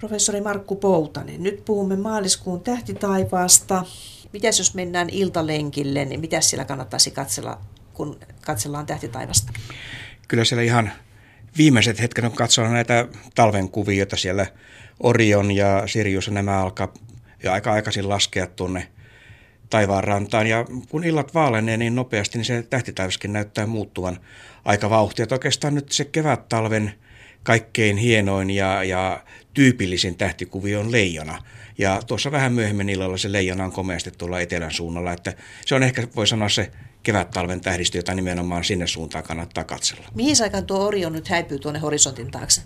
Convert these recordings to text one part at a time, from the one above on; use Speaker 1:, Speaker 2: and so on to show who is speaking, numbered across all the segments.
Speaker 1: Professori Markku Poutanen, nyt puhumme maaliskuun tähtitaivaasta. Mitäs jos mennään iltalenkille, niin mitä siellä kannattaisi katsella, kun katsellaan tähtitaivasta?
Speaker 2: Kyllä siellä ihan viimeiset hetket, on katsoa näitä talven kuvioita siellä Orion ja Sirius, nämä alkaa jo aika aikaisin laskea tuonne taivaanrantaan. Ja kun illat vaalenee niin nopeasti, niin se tähtitaivaskin näyttää muuttuvan aika vauhtia. Että oikeastaan nyt se kevät-talven kaikkein hienoin ja, ja tyypillisin tähtikuvio on leijona. Ja tuossa vähän myöhemmin illalla se leijona on komeasti tuolla etelän suunnalla, että se on ehkä, voi sanoa se kevät-talven tähdistö, jota nimenomaan sinne suuntaan kannattaa katsella.
Speaker 1: Mihin aikaan tuo Orion nyt häipyy tuonne horisontin taakse?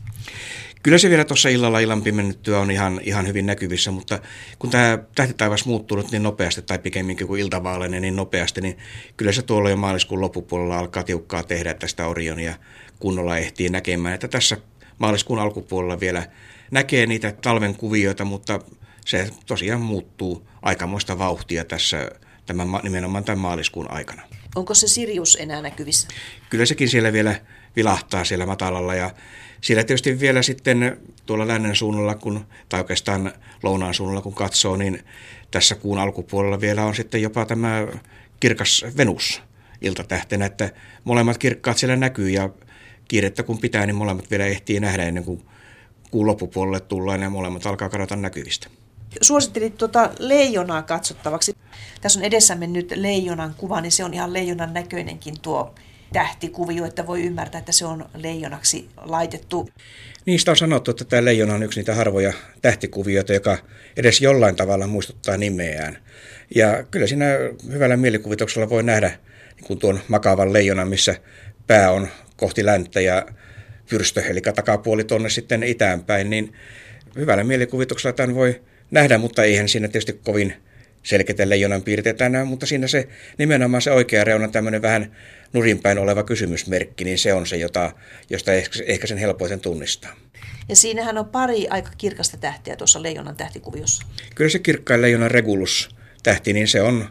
Speaker 2: Kyllä se vielä tuossa illalla illan pimennyttyä on ihan, ihan hyvin näkyvissä, mutta kun tämä tähtitaivas muuttunut niin nopeasti, tai pikemminkin kuin iltavaalinen niin nopeasti, niin kyllä se tuolla jo maaliskuun loppupuolella alkaa tiukkaa tehdä, että sitä Orionia kunnolla ehtii näkemään. Että tässä maaliskuun alkupuolella vielä näkee niitä talven kuvioita, mutta se tosiaan muuttuu aikamoista vauhtia tässä tämän, nimenomaan tämän maaliskuun aikana.
Speaker 1: Onko se Sirius enää näkyvissä?
Speaker 2: Kyllä sekin siellä vielä vilahtaa siellä matalalla ja siellä tietysti vielä sitten tuolla lännen suunnalla, kun, tai oikeastaan lounaan suunnalla kun katsoo, niin tässä kuun alkupuolella vielä on sitten jopa tämä kirkas Venus iltatähtenä, että molemmat kirkkaat siellä näkyy ja kiirettä kun pitää, niin molemmat vielä ehtii nähdä ennen kuin kuun loppupuolelle tullaan ja molemmat alkaa kadota näkyvistä.
Speaker 1: Suosittelit tuota leijonaa katsottavaksi. Tässä on edessämme nyt leijonan kuva, niin se on ihan leijonan näköinenkin tuo tähtikuvio, että voi ymmärtää, että se on leijonaksi laitettu.
Speaker 2: Niistä on sanottu, että tämä leijona on yksi niitä harvoja tähtikuvioita, joka edes jollain tavalla muistuttaa nimeään. Ja kyllä siinä hyvällä mielikuvituksella voi nähdä niin kuin tuon makavan leijonan, missä pää on kohti länttä ja fyrstö, eli takapuoli tuonne sitten itäänpäin, niin hyvällä mielikuvituksella tämän voi nähdä, mutta eihän siinä tietysti kovin selkeitä leijonan piirteitä enää, mutta siinä se nimenomaan se oikea reuna, tämmöinen vähän nurinpäin oleva kysymysmerkki, niin se on se, jota, josta ehkä sen helpoiten tunnistaa.
Speaker 1: Ja siinähän on pari aika kirkasta tähtiä tuossa leijonan tähtikuviossa.
Speaker 2: Kyllä se kirkkain leijonan Regulus tähti, niin se on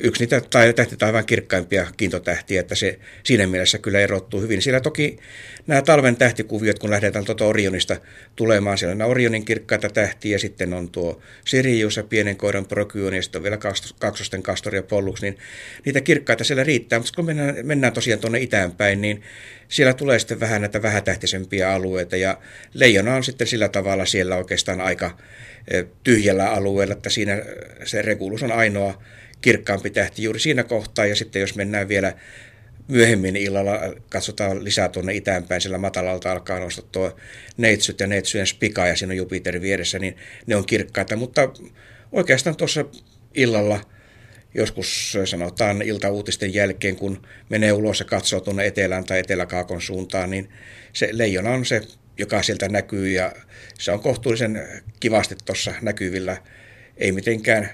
Speaker 2: yksi niitä tai tähtitaivaan kirkkaimpia kiintotähtiä, että se siinä mielessä kyllä erottuu hyvin. Siellä toki nämä talven tähtikuviot, kun lähdetään tuota Orionista tulemaan, siellä on Orionin kirkkaita tähtiä, ja sitten on tuo Sirius ja pienen koiran Procyon, ja sitten on vielä kaksosten Castor ja Pollux, niin niitä kirkkaita siellä riittää, mutta kun mennään, mennään tosiaan tuonne itäänpäin, niin siellä tulee sitten vähän näitä vähätähtisempiä alueita, ja leijona on sitten sillä tavalla siellä oikeastaan aika eh, tyhjällä alueella, että siinä se Regulus on ainoa kirkkaampi tähti juuri siinä kohtaa. Ja sitten jos mennään vielä myöhemmin illalla, katsotaan lisää tuonne itäänpäin, sillä matalalta alkaa nousta tuo neitsyt ja neitsyjen spika ja siinä on Jupiter vieressä, niin ne on kirkkaita. Mutta oikeastaan tuossa illalla, joskus sanotaan iltauutisten jälkeen, kun menee ulos ja katsoo tuonne etelään tai eteläkaakon suuntaan, niin se leijona on se, joka sieltä näkyy ja se on kohtuullisen kivasti tuossa näkyvillä. Ei mitenkään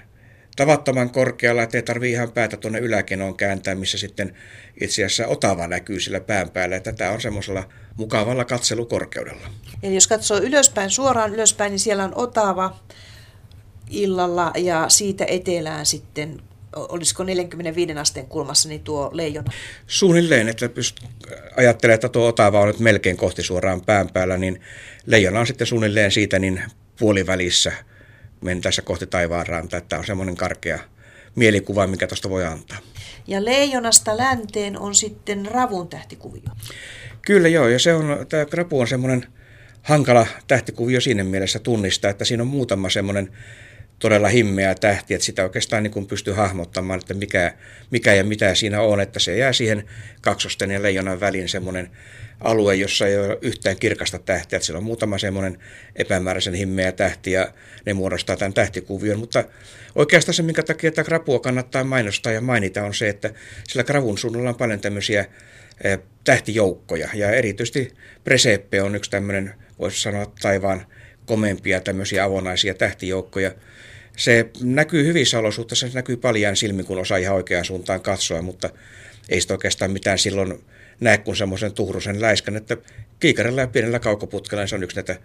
Speaker 2: tavattoman korkealla, ettei tarvitse ihan päätä tuonne yläkenoon kääntää, missä sitten itse asiassa otava näkyy sillä pään päällä. Tätä on semmoisella mukavalla katselukorkeudella.
Speaker 1: Eli jos katsoo ylöspäin, suoraan ylöspäin, niin siellä on otava illalla ja siitä etelään sitten olisiko 45 asteen kulmassa niin tuo leijona?
Speaker 2: Suunnilleen, että pyst- ajattelee, että tuo otava on nyt melkein kohti suoraan pään päällä, niin leijona on sitten suunnilleen siitä niin puolivälissä – mentäessä kohti taivaan rantaa. Tämä on semmoinen karkea mielikuva, mikä tuosta voi antaa.
Speaker 1: Ja leijonasta länteen on sitten ravun tähtikuvio.
Speaker 2: Kyllä joo, ja se on, tämä rapu on semmoinen hankala tähtikuvio siinä mielessä tunnistaa, että siinä on muutama semmoinen todella himmeä tähti, että sitä oikeastaan niin kuin pystyy hahmottamaan, että mikä, mikä ja mitä siinä on, että se jää siihen kaksosten ja leijonan väliin semmoinen alue, jossa ei ole yhtään kirkasta tähtiä, että siellä on muutama semmoinen epämääräisen himmeä tähti ja ne muodostaa tämän tähtikuvion, mutta oikeastaan se, minkä takia tätä krapua kannattaa mainostaa ja mainita on se, että sillä kravun suunnalla on paljon tämmöisiä tähtijoukkoja. Ja erityisesti Presepe on yksi tämmöinen, voisi sanoa taivaan komempia tämmöisiä avonaisia tähtijoukkoja. Se näkyy hyvissä olosuhteissa, se näkyy paljon silmin, kun osaa ihan oikeaan suuntaan katsoa, mutta ei sitä oikeastaan mitään silloin näe kuin semmoisen tuhrusen läiskän, että kiikarilla ja pienellä kaukoputkella niin se on yksi näitä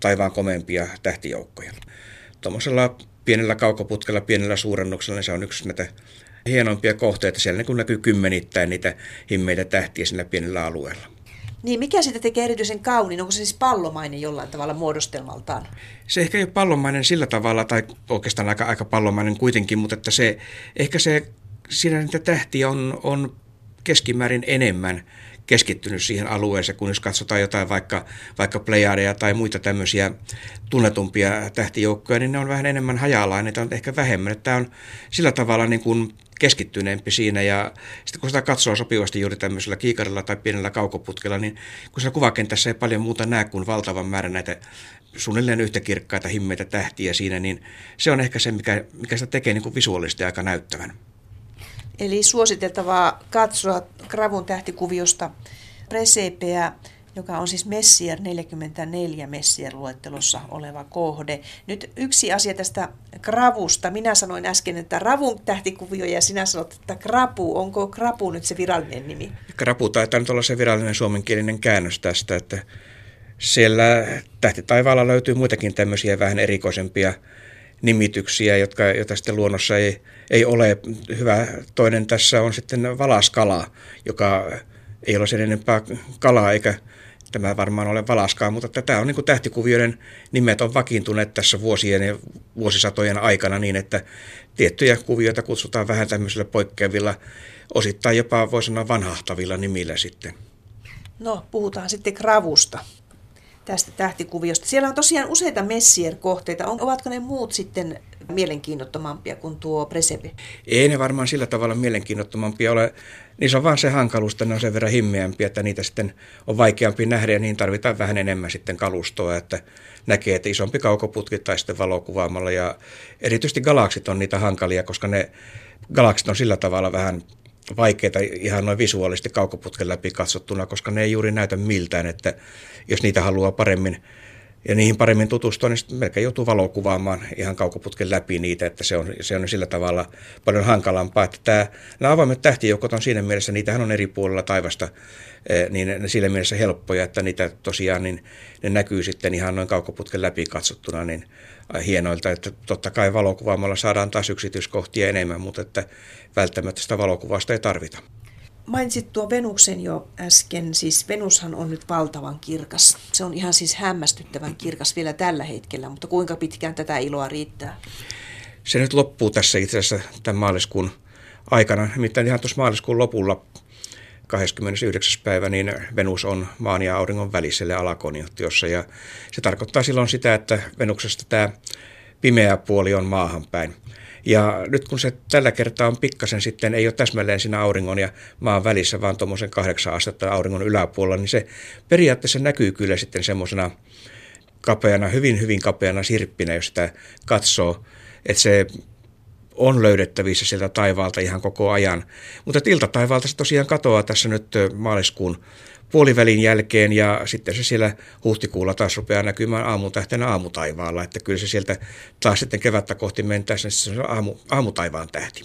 Speaker 2: taivaan komempia tähtijoukkoja. Tuommoisella pienellä kaukoputkella, pienellä suurennuksella, niin se on yksi näitä hienompia kohteita. Siellä niin kun näkyy kymmenittäin niitä himmeitä tähtiä siinä pienellä alueella.
Speaker 1: Niin, mikä siitä tekee erityisen kauniin? Onko se siis pallomainen jollain tavalla muodostelmaltaan?
Speaker 2: Se ehkä ei ole pallomainen sillä tavalla, tai oikeastaan aika, aika pallomainen kuitenkin, mutta että se, ehkä se, siinä niitä tähtiä on, on keskimäärin enemmän keskittynyt siihen alueeseen, kun jos katsotaan jotain vaikka, vaikka Plejadeja tai muita tämmöisiä tunnetumpia tähtijoukkoja, niin ne on vähän enemmän hajalla, niitä on ehkä vähemmän. Tämä on sillä tavalla niin kuin keskittyneempi siinä ja sitten kun sitä katsoo sopivasti juuri tämmöisellä kiikarilla tai pienellä kaukoputkella, niin kun siinä kuvakentässä ei paljon muuta näe kuin valtavan määrän näitä suunnilleen yhtä kirkkaita himmeitä tähtiä siinä, niin se on ehkä se, mikä, mikä sitä tekee niin kuin visuaalisesti aika näyttävän.
Speaker 1: Eli suositeltavaa katsoa Gravun tähtikuviosta Presepeä, joka on siis Messier 44 Messier-luettelossa oleva kohde. Nyt yksi asia tästä Gravusta. Minä sanoin äsken, että Ravun tähtikuvio ja sinä sanot, että Krapu. Onko Krapu nyt se virallinen nimi?
Speaker 2: Krapu taitaa nyt olla se virallinen suomenkielinen käännös tästä, että siellä tähtitaivaalla löytyy muitakin tämmöisiä vähän erikoisempia nimityksiä, jotka, joita sitten luonnossa ei, ei ole. Hyvä toinen tässä on sitten valaskala, joka ei ole sen enempää kalaa eikä tämä varmaan ole valaskaan, mutta tämä on niin tähtikuvioiden nimet on vakiintuneet tässä vuosien ja vuosisatojen aikana niin, että tiettyjä kuvioita kutsutaan vähän tämmöisillä poikkeavilla, osittain jopa voi sanoa vanhahtavilla nimillä sitten.
Speaker 1: No, puhutaan sitten Kravusta tästä tähtikuviosta. Siellä on tosiaan useita Messier-kohteita. Ovatko ne muut sitten mielenkiinnottomampia kuin tuo Presepe?
Speaker 2: Ei ne varmaan sillä tavalla mielenkiinnottomampia ole. Niissä on vaan se hankaluus, että ne on sen verran himmeämpiä, että niitä sitten on vaikeampi nähdä ja niin tarvitaan vähän enemmän sitten kalustoa, että näkee, että isompi kaukoputki tai sitten valokuvaamalla. Ja erityisesti galaksit on niitä hankalia, koska ne galaksit on sillä tavalla vähän vaikeita ihan noin visuaalisesti kaukoputken läpi katsottuna, koska ne ei juuri näytä miltään, että jos niitä haluaa paremmin ja niihin paremmin tutustua, niin melkein joutuu valokuvaamaan ihan kaukoputken läpi niitä, että se on, se on sillä tavalla paljon hankalampaa. Että tämä, nämä avoimet tähtijoukot on siinä mielessä, niitähän on eri puolilla taivasta, eh, niin sillä mielessä helppoja, että niitä tosiaan niin ne näkyy sitten ihan noin kaukoputken läpi katsottuna niin hienoilta, että totta kai valokuvaamalla saadaan taas yksityiskohtia enemmän, mutta että välttämättä sitä valokuvasta ei tarvita.
Speaker 1: Mainitsit tuo Venuksen jo äsken, siis Venushan on nyt valtavan kirkas. Se on ihan siis hämmästyttävän kirkas vielä tällä hetkellä, mutta kuinka pitkään tätä iloa riittää?
Speaker 2: Se nyt loppuu tässä itse asiassa tämän maaliskuun aikana. Nimittäin ihan tuossa maaliskuun lopulla 29. päivä niin Venus on maan ja auringon väliselle alakonjunktiossa ja se tarkoittaa silloin sitä, että Venuksesta tämä pimeä puoli on maahan päin. Ja nyt kun se tällä kertaa on pikkasen sitten, ei ole täsmälleen siinä auringon ja maan välissä, vaan tuommoisen kahdeksan astetta auringon yläpuolella, niin se periaatteessa näkyy kyllä sitten semmoisena kapeana, hyvin hyvin kapeana sirppinä, jos sitä katsoo, että se on löydettävissä sieltä taivaalta ihan koko ajan. Mutta iltataivaalta se tosiaan katoaa tässä nyt maaliskuun puolivälin jälkeen ja sitten se siellä huhtikuulla taas rupeaa näkymään aamutähtenä aamutaivaalla, että kyllä se sieltä taas sitten kevättä kohti mentäessä, niin aamu, aamutaivaan tähti.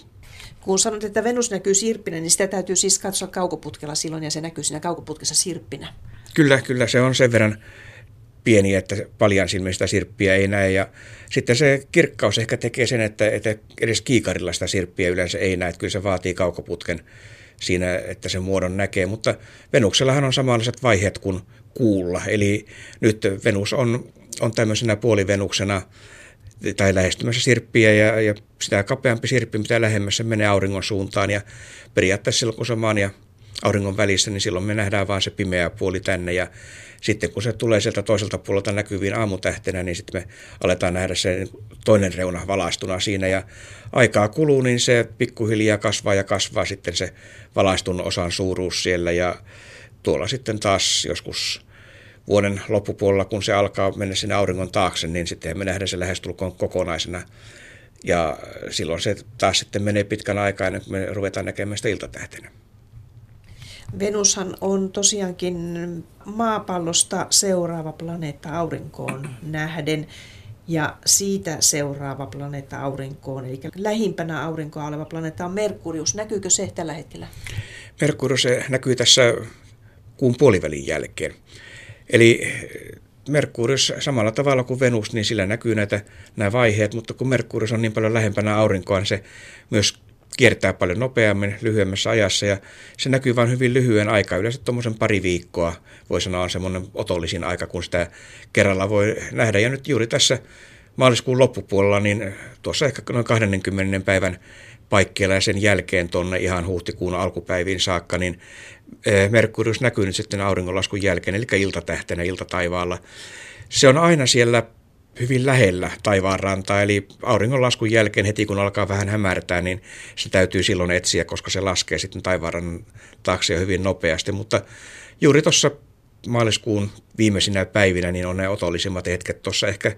Speaker 1: Kun sanot, että Venus näkyy sirppinä, niin sitä täytyy siis katsoa kaukoputkella silloin ja se näkyy siinä kaukoputkessa sirppinä.
Speaker 2: Kyllä, kyllä se on sen verran pieni, että paljon silmistä sirppiä ei näe. Ja sitten se kirkkaus ehkä tekee sen, että, että edes kiikarilla sitä sirppiä yleensä ei näe. Että kyllä se vaatii kaukoputken siinä, että se muodon näkee. Mutta Venuksellahan on samanlaiset vaiheet kuin kuulla. Eli nyt Venus on, on tämmöisenä puolivenuksena tai lähestymässä sirppiä ja, ja sitä kapeampi sirppi, mitä lähemmässä menee auringon suuntaan. Ja periaatteessa silloin, kun se on maan ja auringon välissä, niin silloin me nähdään vain se pimeä puoli tänne ja sitten kun se tulee sieltä toiselta puolelta näkyviin aamutähtenä, niin sitten me aletaan nähdä se toinen reuna valaistuna siinä ja aikaa kuluu, niin se pikkuhiljaa kasvaa ja kasvaa sitten se valaistun osan suuruus siellä ja tuolla sitten taas joskus vuoden loppupuolella, kun se alkaa mennä sinne auringon taakse, niin sitten me nähdään se lähestulkoon kokonaisena. Ja silloin se taas sitten menee pitkän aikaa, ennen kuin me ruvetaan näkemään sitä iltatähtenä.
Speaker 1: Venushan on tosiaankin maapallosta seuraava planeetta aurinkoon nähden ja siitä seuraava planeetta aurinkoon, eli lähimpänä aurinkoa oleva planeetta on Merkurius. Näkyykö se tällä hetkellä?
Speaker 2: Merkurius näkyy tässä kuun puolivälin jälkeen. Eli Merkurius samalla tavalla kuin Venus, niin sillä näkyy näitä nämä vaiheet, mutta kun Merkurius on niin paljon lähempänä aurinkoa, niin se myös kiertää paljon nopeammin, lyhyemmässä ajassa ja se näkyy vain hyvin lyhyen aikaa. Yleensä tuommoisen pari viikkoa voi sanoa on semmoinen otollisin aika, kun sitä kerralla voi nähdä. Ja nyt juuri tässä maaliskuun loppupuolella, niin tuossa ehkä noin 20 päivän paikkeilla ja sen jälkeen tuonne ihan huhtikuun alkupäiviin saakka, niin eh, Merkurius näkyy nyt sitten auringonlaskun jälkeen, eli iltatähtenä, iltataivaalla. Se on aina siellä hyvin lähellä taivaanrantaa, eli auringonlaskun jälkeen heti kun alkaa vähän hämärtää, niin se täytyy silloin etsiä, koska se laskee sitten taivaanrannan taakse jo hyvin nopeasti, mutta juuri tuossa maaliskuun viimeisinä päivinä niin on ne otollisimmat hetket. Tuossa ehkä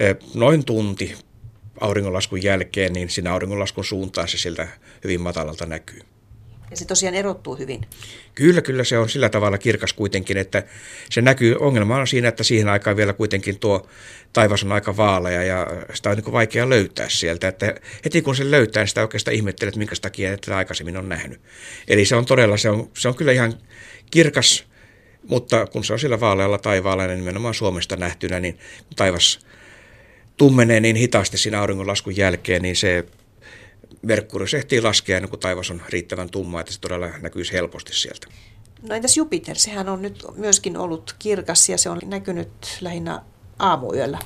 Speaker 2: eh, noin tunti auringonlaskun jälkeen, niin siinä auringonlaskun suuntaan se siltä hyvin matalalta näkyy.
Speaker 1: Ja se tosiaan erottuu hyvin.
Speaker 2: Kyllä, kyllä se on sillä tavalla kirkas kuitenkin, että se näkyy. Ongelma on siinä, että siihen aikaan vielä kuitenkin tuo taivas on aika vaalea ja sitä on niin vaikea löytää sieltä. Että heti kun se löytää, niin sitä oikeastaan ihmettelee, että minkä takia että aikaisemmin on nähnyt. Eli se on todella, se on, se on kyllä ihan kirkas, mutta kun se on sillä vaalealla taivaalla, niin nimenomaan Suomesta nähtynä, niin taivas tummenee niin hitaasti siinä auringonlaskun jälkeen, niin se Merkurius ehtii laskea ennen kuin taivas on riittävän tumma, että se todella näkyisi helposti sieltä.
Speaker 1: No entäs Jupiter? Sehän on nyt myöskin ollut kirkas ja se on näkynyt lähinnä aamuyöllä.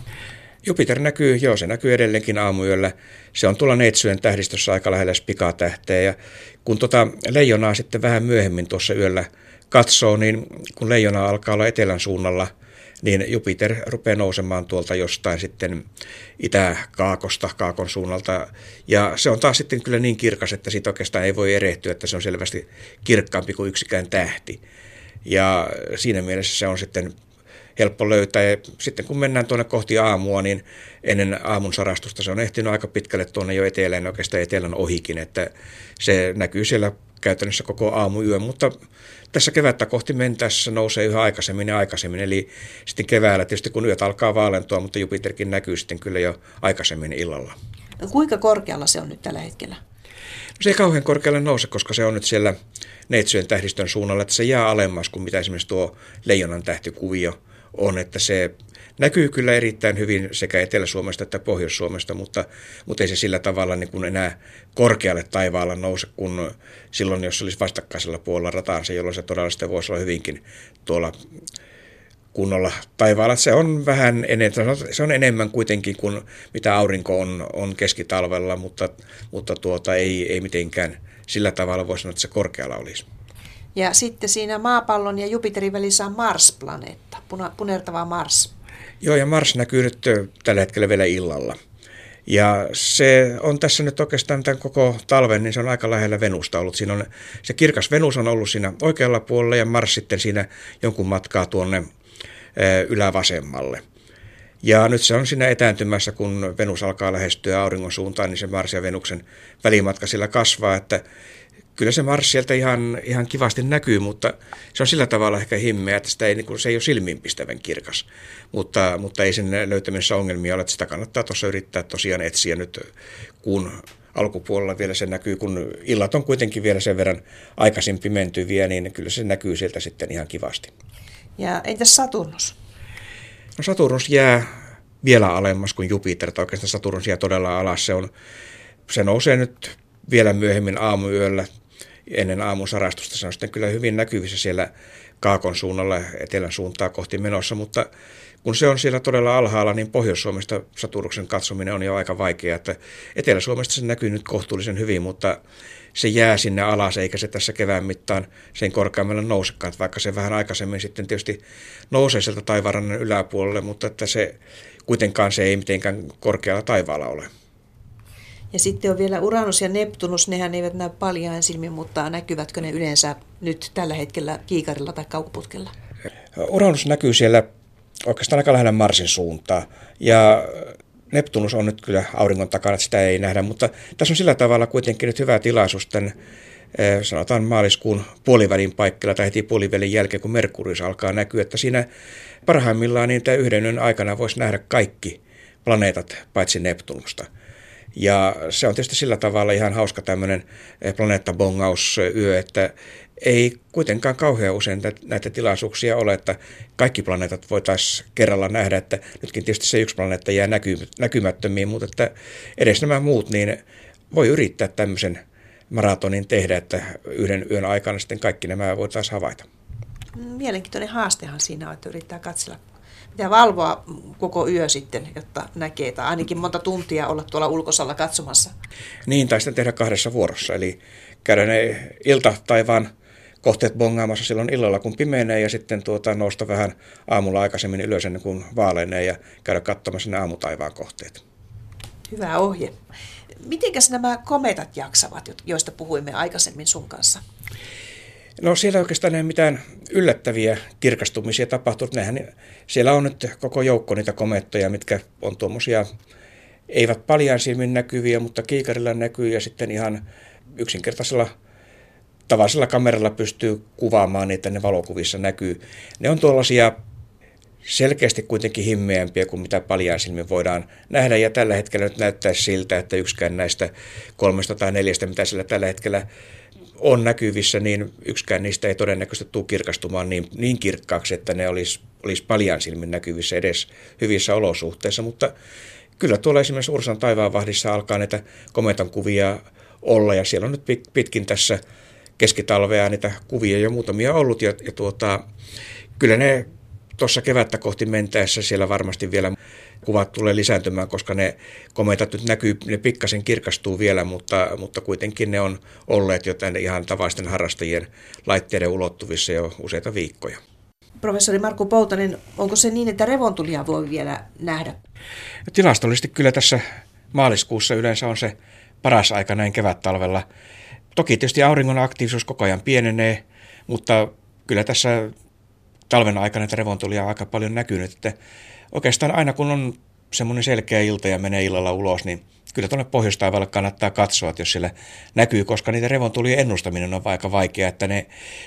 Speaker 2: Jupiter näkyy, joo, se näkyy edelleenkin aamuyöllä. Se on tuolla Neitsyön tähdistössä aika lähellä spikatähteä. Ja kun tota leijonaa sitten vähän myöhemmin tuossa yöllä katsoo, niin kun leijona alkaa olla etelän suunnalla – niin Jupiter rupeaa nousemaan tuolta jostain sitten itä-kaakosta, kaakon suunnalta. Ja se on taas sitten kyllä niin kirkas, että siitä oikeastaan ei voi erehtyä, että se on selvästi kirkkaampi kuin yksikään tähti. Ja siinä mielessä se on sitten helppo löytää. Ja sitten kun mennään tuonne kohti aamua, niin ennen aamun sarastusta se on ehtinyt aika pitkälle tuonne jo etelään, oikeastaan etelän ohikin, että se näkyy siellä käytännössä koko aamuyö, mutta tässä kevättä kohti mentäessä nousee yhä aikaisemmin ja aikaisemmin, eli sitten keväällä tietysti kun yöt alkaa vaalentua, mutta Jupiterkin näkyy sitten kyllä jo aikaisemmin illalla.
Speaker 1: Kuinka korkealla se on nyt tällä hetkellä?
Speaker 2: No, se ei kauhean korkealle nouse, koska se on nyt siellä Neitsyön tähdistön suunnalla, että se jää alemmas kuin mitä esimerkiksi tuo Leijonan tähtikuvio on, että se näkyy kyllä erittäin hyvin sekä Etelä-Suomesta että Pohjois-Suomesta, mutta, mutta ei se sillä tavalla niin kuin enää korkealle taivaalla nouse kuin silloin, jos olisi vastakkaisella puolella rataansa, jolloin se todella sitten voisi olla hyvinkin tuolla kunnolla taivaalla. Se on vähän enemmän, se on enemmän kuitenkin kuin mitä aurinko on, on keskitalvella, mutta, mutta tuota, ei, ei mitenkään sillä tavalla voi sanoa, että se korkealla olisi.
Speaker 1: Ja sitten siinä maapallon ja Jupiterin välissä on Mars-planeetta, punertava Mars.
Speaker 2: Joo, ja Mars näkyy nyt tällä hetkellä vielä illalla. Ja se on tässä nyt oikeastaan tämän koko talven, niin se on aika lähellä Venusta ollut. Siinä on, se kirkas Venus on ollut siinä oikealla puolella ja Mars sitten siinä jonkun matkaa tuonne ylävasemmalle. Ja nyt se on siinä etääntymässä, kun Venus alkaa lähestyä auringon suuntaan, niin se Mars ja Venuksen välimatka sillä kasvaa, että kyllä se Mars sieltä ihan, ihan kivasti näkyy, mutta se on sillä tavalla ehkä himmeä, että sitä ei, niin kuin, se ei ole silmiinpistävän kirkas. Mutta, mutta ei sen löytämisessä ongelmia ole, että sitä kannattaa tuossa yrittää tosiaan etsiä nyt kuun alkupuolella vielä se näkyy, kun illat on kuitenkin vielä sen verran aikaisin pimentyviä, niin kyllä se näkyy sieltä sitten ihan kivasti.
Speaker 1: Ja entäs Saturnus?
Speaker 2: No Saturnus jää vielä alemmas kuin Jupiter, tai oikeastaan Saturnus jää todella alas. Se, on, se nousee nyt vielä myöhemmin aamuyöllä ennen aamun sarastusta. Se on sitten kyllä hyvin näkyvissä siellä Kaakon suunnalla etelän suuntaa kohti menossa, mutta kun se on siellä todella alhaalla, niin Pohjois-Suomesta Saturuksen katsominen on jo aika vaikeaa. Että Etelä-Suomesta se näkyy nyt kohtuullisen hyvin, mutta se jää sinne alas, eikä se tässä kevään mittaan sen korkeammalle nousekaan, vaikka se vähän aikaisemmin sitten tietysti nousee sieltä taivaanrannan yläpuolelle, mutta että se kuitenkaan se ei mitenkään korkealla taivaalla ole.
Speaker 1: Ja sitten on vielä Uranus ja Neptunus, nehän eivät näy paljon silmin, mutta näkyvätkö ne yleensä nyt tällä hetkellä kiikarilla tai kaukoputkella?
Speaker 2: Uranus näkyy siellä oikeastaan aika lähellä Marsin suuntaa. Ja Neptunus on nyt kyllä auringon takana, että sitä ei nähdä, mutta tässä on sillä tavalla kuitenkin nyt hyvä tilaisuus tämän eh, sanotaan maaliskuun puolivälin paikkeilla tai heti puolivälin jälkeen, kun Merkurius alkaa näkyä, että siinä parhaimmillaan niin tämä yhden yön aikana voisi nähdä kaikki planeetat paitsi Neptunusta. Ja se on tietysti sillä tavalla ihan hauska tämmöinen eh, planeettabongausyö, että ei kuitenkaan kauhean usein näitä tilaisuuksia ole, että kaikki planeetat voitaisiin kerralla nähdä, että nytkin tietysti se yksi planeetta jää näky, näkymättömiin, mutta että edes nämä muut, niin voi yrittää tämmöisen maratonin tehdä, että yhden yön aikana sitten kaikki nämä voitaisiin havaita.
Speaker 1: Mielenkiintoinen haastehan siinä on, että yrittää katsella pitää valvoa koko yö sitten, jotta näkee, tai ainakin monta tuntia olla tuolla ulkosalla katsomassa.
Speaker 2: Niin, tai sitten tehdä kahdessa vuorossa, eli käydä ne ilta taivaan kohteet bongaamassa silloin illalla, kun pimenee, ja sitten tuota, nousta vähän aamulla aikaisemmin ylös ennen kuin vaalenee, ja käydä katsomassa ne aamutaivaan kohteet.
Speaker 1: Hyvä ohje. Mitenkäs nämä kometat jaksavat, joista puhuimme aikaisemmin sun kanssa?
Speaker 2: No siellä oikeastaan ei mitään yllättäviä kirkastumisia tapahtunut. Nehän, siellä on nyt koko joukko niitä komettoja, mitkä on tuommoisia, eivät paljon silmin näkyviä, mutta kiikarilla näkyy ja sitten ihan yksinkertaisella tavallisella kameralla pystyy kuvaamaan niitä, ne valokuvissa näkyy. Ne on tuollaisia selkeästi kuitenkin himmeämpiä kuin mitä paljaan silmin voidaan nähdä. Ja tällä hetkellä nyt näyttää siltä, että yksikään näistä kolmesta tai neljästä, mitä sillä tällä hetkellä on näkyvissä, niin yksikään niistä ei todennäköisesti tule kirkastumaan niin, niin kirkkaaksi, että ne olisi, olisi paljon silmin näkyvissä edes hyvissä olosuhteissa. Mutta kyllä tuolla esimerkiksi Ursan taivaanvahdissa alkaa näitä kometan kuvia olla, ja siellä on nyt pitkin tässä keskitalvea niitä kuvia jo muutamia ollut, ja, ja tuota, kyllä ne tuossa kevättä kohti mentäessä siellä varmasti vielä kuvat tulee lisääntymään, koska ne kometat nyt näkyy, ne pikkasen kirkastuu vielä, mutta, mutta kuitenkin ne on olleet jo tämän ihan tavallisten harrastajien laitteiden ulottuvissa jo useita viikkoja.
Speaker 1: Professori Markku Poutanen, onko se niin, että revontulia voi vielä nähdä?
Speaker 2: Tilastollisesti kyllä tässä maaliskuussa yleensä on se paras aika näin kevät-talvella. Toki tietysti auringon aktiivisuus koko ajan pienenee, mutta kyllä tässä talven aikana revontulia on aika paljon näkynyt, että oikeastaan aina kun on semmoinen selkeä ilta ja menee illalla ulos, niin kyllä tuonne pohjoistaivaalle kannattaa katsoa, että jos siellä näkyy, koska niitä revontulien ennustaminen on aika vaikea, että ne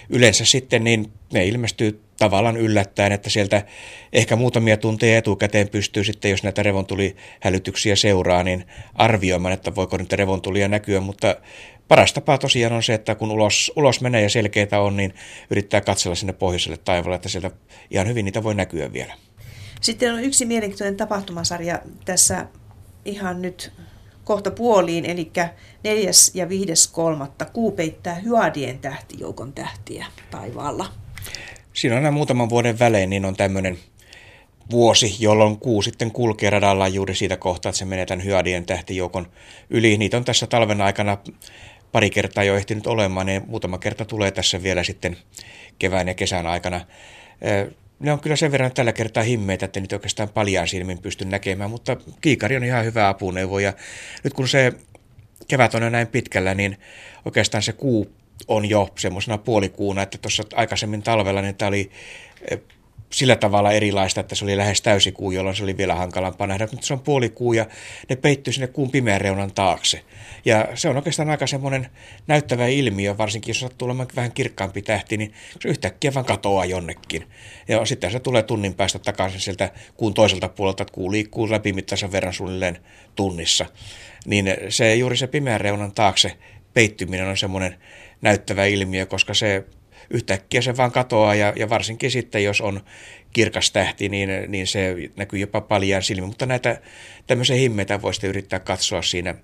Speaker 2: yleensä sitten niin ne ilmestyy tavallaan yllättäen, että sieltä ehkä muutamia tunteja etukäteen pystyy sitten, jos näitä revontulihälytyksiä seuraa, niin arvioimaan, että voiko niitä revontulia näkyä, mutta paras tapa tosiaan on se, että kun ulos, ulos menee ja selkeitä on, niin yrittää katsella sinne pohjoiselle taivaalle, että sieltä ihan hyvin niitä voi näkyä vielä.
Speaker 1: Sitten on yksi mielenkiintoinen tapahtumasarja tässä ihan nyt kohta puoliin, eli neljäs ja viides kolmatta kuu peittää Hyadien tähtijoukon tähtiä taivaalla.
Speaker 2: Siinä on muutaman vuoden välein, niin on tämmöinen vuosi, jolloin kuu sitten kulkee radalla juuri siitä kohtaa, että se menee tämän Hyadien tähtijoukon yli. Niitä on tässä talven aikana pari kertaa jo ehtinyt olemaan, niin muutama kerta tulee tässä vielä sitten kevään ja kesän aikana. Ne on kyllä sen verran tällä kertaa himmeitä, että nyt oikeastaan paljaan silmin pysty näkemään, mutta kiikari on ihan hyvä apuneuvo. Ja nyt kun se kevät on jo näin pitkällä, niin oikeastaan se kuu on jo semmoisena puolikuuna, että tuossa aikaisemmin talvella niin tämä oli sillä tavalla erilaista, että se oli lähes täysikuu, jolloin se oli vielä hankalampaa nähdä, mutta se on puolikuu ja ne peittyy sinne kuun pimeän reunan taakse. Ja se on oikeastaan aika semmoinen näyttävä ilmiö, varsinkin jos sattuu olemaan vähän kirkkaampi tähti, niin se yhtäkkiä vaan katoaa jonnekin. Ja sitten se tulee tunnin päästä takaisin sieltä kuun toiselta puolelta, että kuu liikkuu läpimittaisen verran suunnilleen tunnissa. Niin se juuri se pimeän reunan taakse peittyminen on semmoinen näyttävä ilmiö, koska se yhtäkkiä se vaan katoaa ja, ja varsinkin sitten, jos on kirkas tähti, niin, niin se näkyy jopa paljaan silmin. Mutta näitä tämmöisiä himmeitä voisi yrittää katsoa siinä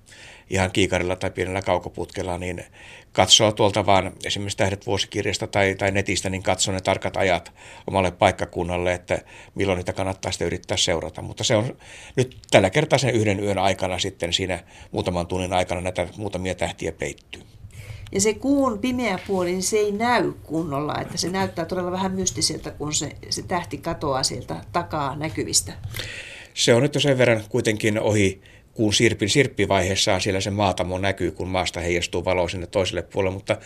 Speaker 2: ihan kiikarilla tai pienellä kaukoputkella, niin katsoo tuolta vaan esimerkiksi Tähdet vuosikirjasta tai, tai netistä, niin katsoo ne tarkat ajat omalle paikkakunnalle, että milloin niitä kannattaa sitten yrittää seurata. Mutta se on nyt tällä kertaa sen yhden yön aikana sitten siinä muutaman tunnin aikana näitä muutamia tähtiä peittyy.
Speaker 1: Ja se kuun pimeä puoli, niin se ei näy kunnolla, että se näyttää todella vähän mystiseltä, kun se, se tähti katoaa sieltä takaa näkyvistä.
Speaker 2: Se on nyt jo sen verran kuitenkin ohi kuun sirpin sirppivaiheessaan siellä se maatamo näkyy, kun maasta heijastuu valo sinne toiselle puolelle, mutta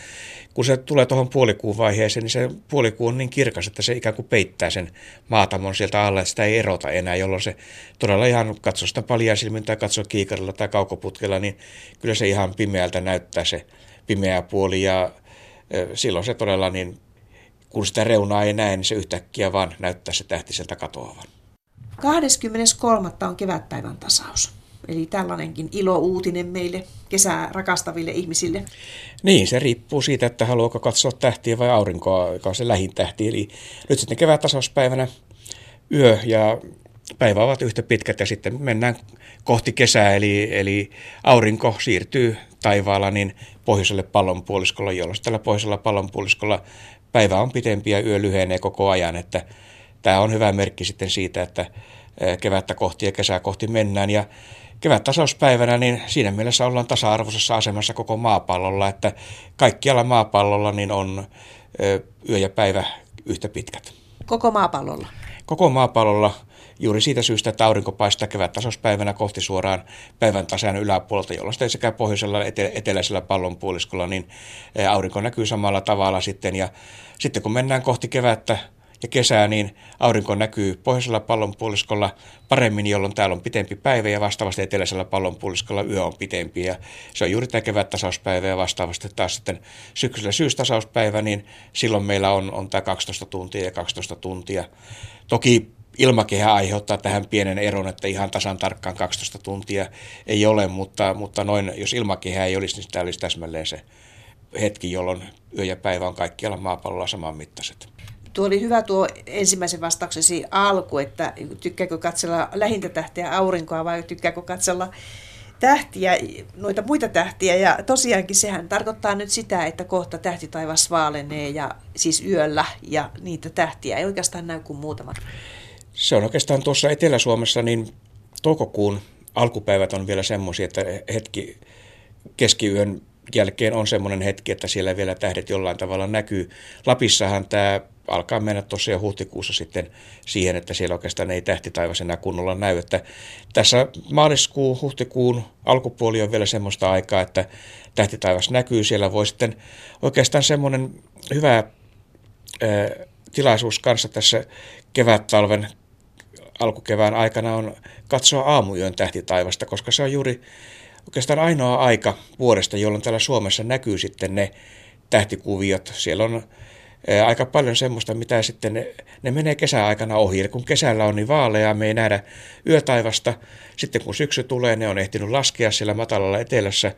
Speaker 2: kun se tulee tuohon puolikuun vaiheeseen, niin se puolikuu on niin kirkas, että se ikään kuin peittää sen maatamon sieltä alle, että sitä ei erota enää, jolloin se todella ihan katsoo sitä paljaa silmin tai katsoo kiikarilla tai kaukoputkella, niin kyllä se ihan pimeältä näyttää se pimeä puoli ja silloin se todella niin, kun sitä reunaa ei näe, niin se yhtäkkiä vaan näyttää se tähti sieltä katoavan.
Speaker 1: 23. on kevätpäivän tasaus. Eli tällainenkin ilo-uutinen meille kesää rakastaville ihmisille.
Speaker 2: Niin, se riippuu siitä, että haluaako katsoa tähtiä vai aurinkoa, joka on se lähin tähti. Eli nyt sitten kevättasauspäivänä yö ja päivä ovat yhtä pitkät ja sitten mennään kohti kesää, eli, eli aurinko siirtyy taivaalla niin pohjoiselle pallonpuoliskolla, jolloin tällä pohjoisella pallonpuoliskolla päivä on pitempi ja yö lyhenee koko ajan, että tämä on hyvä merkki sitten siitä, että kevättä kohti ja kesää kohti mennään ja kevättasauspäivänä, niin siinä mielessä ollaan tasa-arvoisessa asemassa koko maapallolla, että kaikkialla maapallolla niin on yö ja päivä yhtä pitkät.
Speaker 1: Koko maapallolla?
Speaker 2: Koko maapallolla juuri siitä syystä, että aurinko paistaa kevättasauspäivänä kohti suoraan päivän tasan yläpuolelta, jolloin sitten sekä pohjoisella että eteläisellä pallonpuoliskolla niin aurinko näkyy samalla tavalla sitten. Ja sitten kun mennään kohti kevättä, ja kesää, niin aurinko näkyy pohjoisella pallonpuoliskolla paremmin, jolloin täällä on pitempi päivä ja vastaavasti eteläisellä pallonpuoliskolla yö on pitempi. Ja se on juuri tämä kevättasauspäivä ja vastaavasti taas sitten syksyllä syystasauspäivä, niin silloin meillä on, on tämä 12 tuntia ja 12 tuntia. Toki ilmakehä aiheuttaa tähän pienen eron, että ihan tasan tarkkaan 12 tuntia ei ole, mutta, mutta noin, jos ilmakehä ei olisi, niin tämä olisi täsmälleen se hetki, jolloin yö ja päivä on kaikkialla maapallolla saman mittaiset.
Speaker 1: Tuo oli hyvä tuo ensimmäisen vastauksesi alku, että tykkääkö katsella lähintätähteä aurinkoa vai tykkääkö katsella tähtiä, noita muita tähtiä. Ja tosiaankin sehän tarkoittaa nyt sitä, että kohta tähtitaivas vaalenee ja siis yöllä ja niitä tähtiä ei oikeastaan näy kuin muutama.
Speaker 2: Se on oikeastaan tuossa Etelä-Suomessa, niin toukokuun alkupäivät on vielä semmoisia, että hetki keskiyön jälkeen on semmoinen hetki, että siellä vielä tähdet jollain tavalla näkyy. Lapissahan tämä alkaa mennä tosiaan huhtikuussa sitten siihen, että siellä oikeastaan ei tähtitaivas enää kunnolla näy. Että tässä maaliskuun, huhtikuun alkupuoli on vielä semmoista aikaa, että tähtitaivas näkyy. Siellä voi sitten oikeastaan semmoinen hyvä ää, tilaisuus kanssa tässä kevät-talven alkukevään aikana on katsoa aamuyön tähtitaivasta, koska se on juuri oikeastaan ainoa aika vuodesta, jolloin täällä Suomessa näkyy sitten ne tähtikuviot. Siellä on aika paljon semmoista, mitä sitten ne, ne menee kesäaikana ohi. Eli kun kesällä on niin vaaleaa, me ei nähdä yötaivasta. Sitten kun syksy tulee, ne on ehtinyt laskea siellä matalalla etelässä.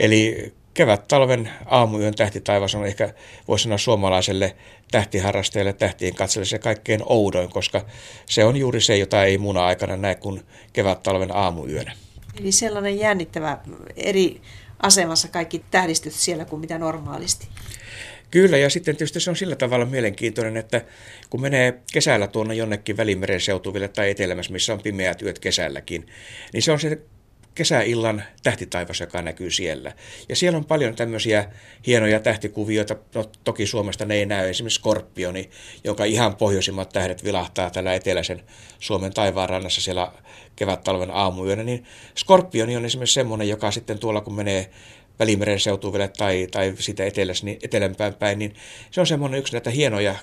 Speaker 2: Eli kevät-talven aamuyön tähtitaivas on ehkä, voisi sanoa suomalaiselle tähtiharrastajalle, tähtien katselle se kaikkein oudoin, koska se on juuri se, jota ei muuna aikana näe kuin kevät-talven aamuyönä.
Speaker 1: Eli sellainen jännittävä eri asemassa kaikki tähdistöt siellä kuin mitä normaalisti.
Speaker 2: Kyllä, ja sitten tietysti se on sillä tavalla mielenkiintoinen, että kun menee kesällä tuonne jonnekin Välimeren seutuville tai etelämässä, missä on pimeät yöt kesälläkin, niin se on se kesäillan tähtitaivas, joka näkyy siellä. Ja siellä on paljon tämmöisiä hienoja tähtikuvioita, no toki Suomesta ne ei näy, esimerkiksi Skorpioni, jonka ihan pohjoisimmat tähdet vilahtaa tällä eteläisen Suomen taivaanrannassa siellä kevät-talven aamuyönä, niin Skorpioni on esimerkiksi semmoinen, joka sitten tuolla kun menee Välimeren seutuville tai, tai sitä etelässä, niin etelämpään päin, niin se on semmoinen yksi näitä hienoja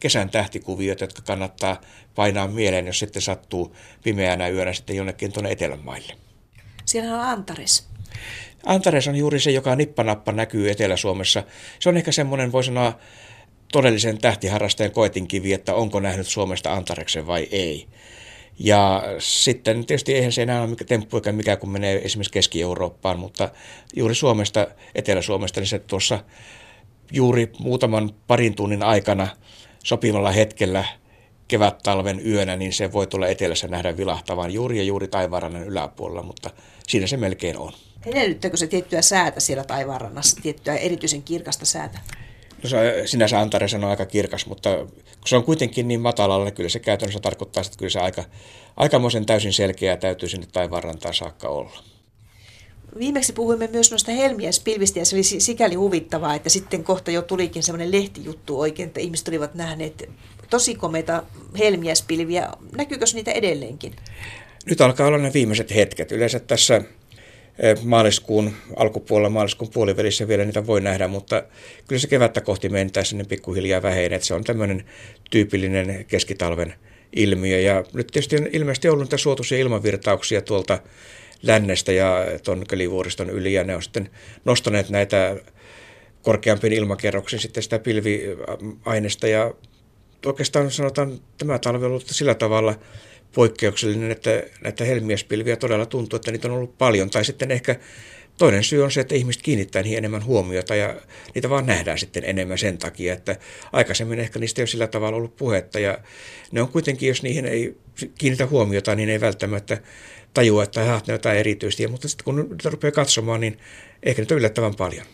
Speaker 2: kesän tähtikuvioita, jotka kannattaa painaa mieleen, jos sitten sattuu pimeänä yönä sitten jonnekin tuonne etelämaille.
Speaker 1: Siellä on Antares.
Speaker 2: Antares on juuri se, joka nippanappa näkyy Etelä-Suomessa. Se on ehkä semmoinen, voi sanoa, todellisen tähtiharrastajan koetinkivi, että onko nähnyt Suomesta Antareksen vai ei. Ja sitten tietysti eihän se enää ole temppu eikä mikä, kun menee esimerkiksi Keski-Eurooppaan, mutta juuri Suomesta, Etelä-Suomesta, niin se tuossa juuri muutaman parin tunnin aikana sopivalla hetkellä kevät-talven yönä, niin se voi tulla etelässä nähdä vilahtavan juuri ja juuri taivaanrannan yläpuolella, mutta siinä se melkein on.
Speaker 1: Edellyttääkö se tiettyä säätä siellä taivaanrannassa, tiettyä erityisen kirkasta säätä?
Speaker 2: No se sinänsä Antares on aika kirkas, mutta kun se on kuitenkin niin matalalla, niin kyllä se käytännössä tarkoittaa, että kyllä se aika, aikamoisen täysin selkeää täytyy sinne taivaanrantaan saakka olla.
Speaker 1: Viimeksi puhuimme myös noista helmiäspilvistä ja se oli sikäli huvittavaa, että sitten kohta jo tulikin semmoinen lehtijuttu oikein, että ihmiset olivat nähneet tosi komeita helmiäspilviä. Näkyykö niitä edelleenkin?
Speaker 2: Nyt alkaa olla ne viimeiset hetket. Yleensä tässä Eh, maaliskuun alkupuolella, maaliskuun puolivälissä vielä niitä voi nähdä, mutta kyllä se kevättä kohti mentäessä niin pikkuhiljaa vähenee. Se on tämmöinen tyypillinen keskitalven ilmiö. Ja nyt tietysti on ilmeisesti ollut niitä suotuisia ilmavirtauksia tuolta lännestä ja tuon Kölivuoriston yli, ja ne on sitten nostaneet näitä korkeampiin ilmakerroksiin sitten sitä pilviaineista, ja oikeastaan sanotaan tämä talvi on ollut sillä tavalla poikkeuksellinen, että näitä helmiäspilviä todella tuntuu, että niitä on ollut paljon. Tai sitten ehkä Toinen syy on se, että ihmiset kiinnittää niihin enemmän huomiota ja niitä vaan nähdään sitten enemmän sen takia, että aikaisemmin ehkä niistä ei ole sillä tavalla ollut puhetta ja ne on kuitenkin, jos niihin ei kiinnitä huomiota, niin ei välttämättä tajua, että ne jotain erityistä, mutta sitten kun nyt rupeaa katsomaan, niin ehkä nyt on yllättävän paljon.